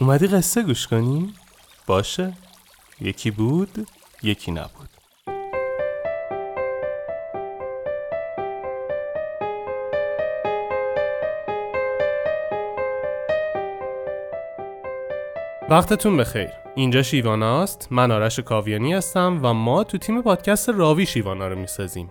اومدی قصه گوش کنی؟ باشه. یکی بود یکی نبود. وقتتون بخیر. اینجا شیواناست من آرش کاویانی هستم و ما تو تیم پادکست راوی شیوانا رو می‌سازیم.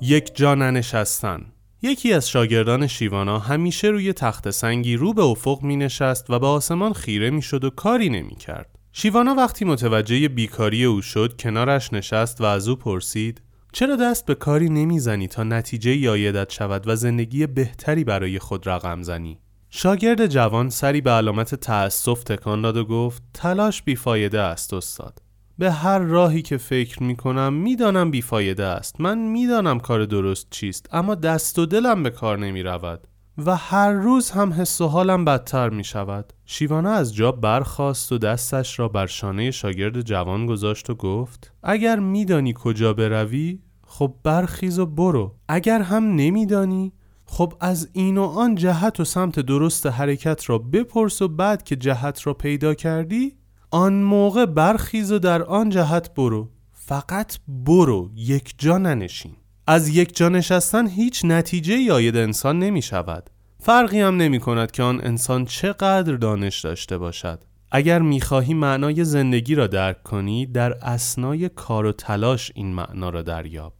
یک جا ننشستن یکی از شاگردان شیوانا همیشه روی تخت سنگی رو به افق می نشست و به آسمان خیره می شد و کاری نمی کرد. شیوانا وقتی متوجه بیکاری او شد کنارش نشست و از او پرسید چرا دست به کاری نمی‌زنی تا نتیجه یایدت شود و زندگی بهتری برای خود رقم زنی؟ شاگرد جوان سری به علامت تأسف تکان داد و گفت تلاش بیفایده است استاد. به هر راهی که فکر می کنم می‌دانم بیفایده است. من می‌دانم کار درست چیست اما دست و دلم به کار نمی رود و هر روز هم حس و حالم بدتر می شود شیوانا از جا برخاست و دستش را بر شانه شاگرد جوان گذاشت و گفت اگر میدانی کجا بروی خب برخیز و برو. اگر هم نمیدانی خب از این و آن جهت و سمت درست حرکت را بپرس و بعد که جهت را پیدا کردی آن موقع برخیز و در آن جهت برو. فقط برو یک جا ننشین. از یک جا نشستن هیچ نتیجه یاید انسان نمی شود. فرقی هم نمی کند که آن انسان چقدر دانش داشته باشد. اگر می‌خواهی معنای زندگی را درک کنی در اسنای کار و تلاش این معنا را دریاب.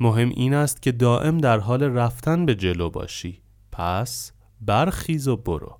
مهم این است که دائم در حال رفتن به جلو باشی. پس برخیز و برو.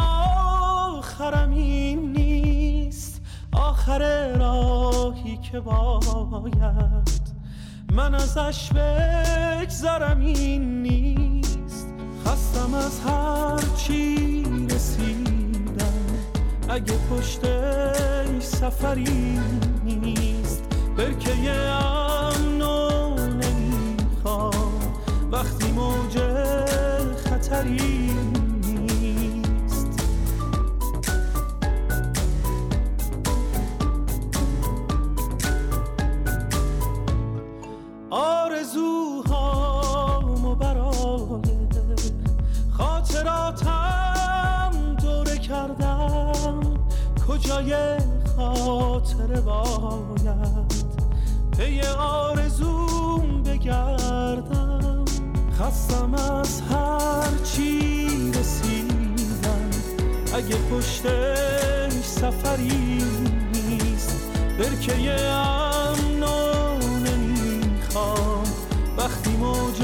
آخر راهی که باید من ازش بگذرم این نیست. خستم از هر چی رسیدم. اگه پشتش سفری نیست برکه امنو نمی‌خوام. وقتی موج خطری کجای خاطره باید پی آرزوم بگردم. خستم از هر چی رسیدم. اگه پشتش سفری نیست برکه امنو نمی‌خوام. وقتی موج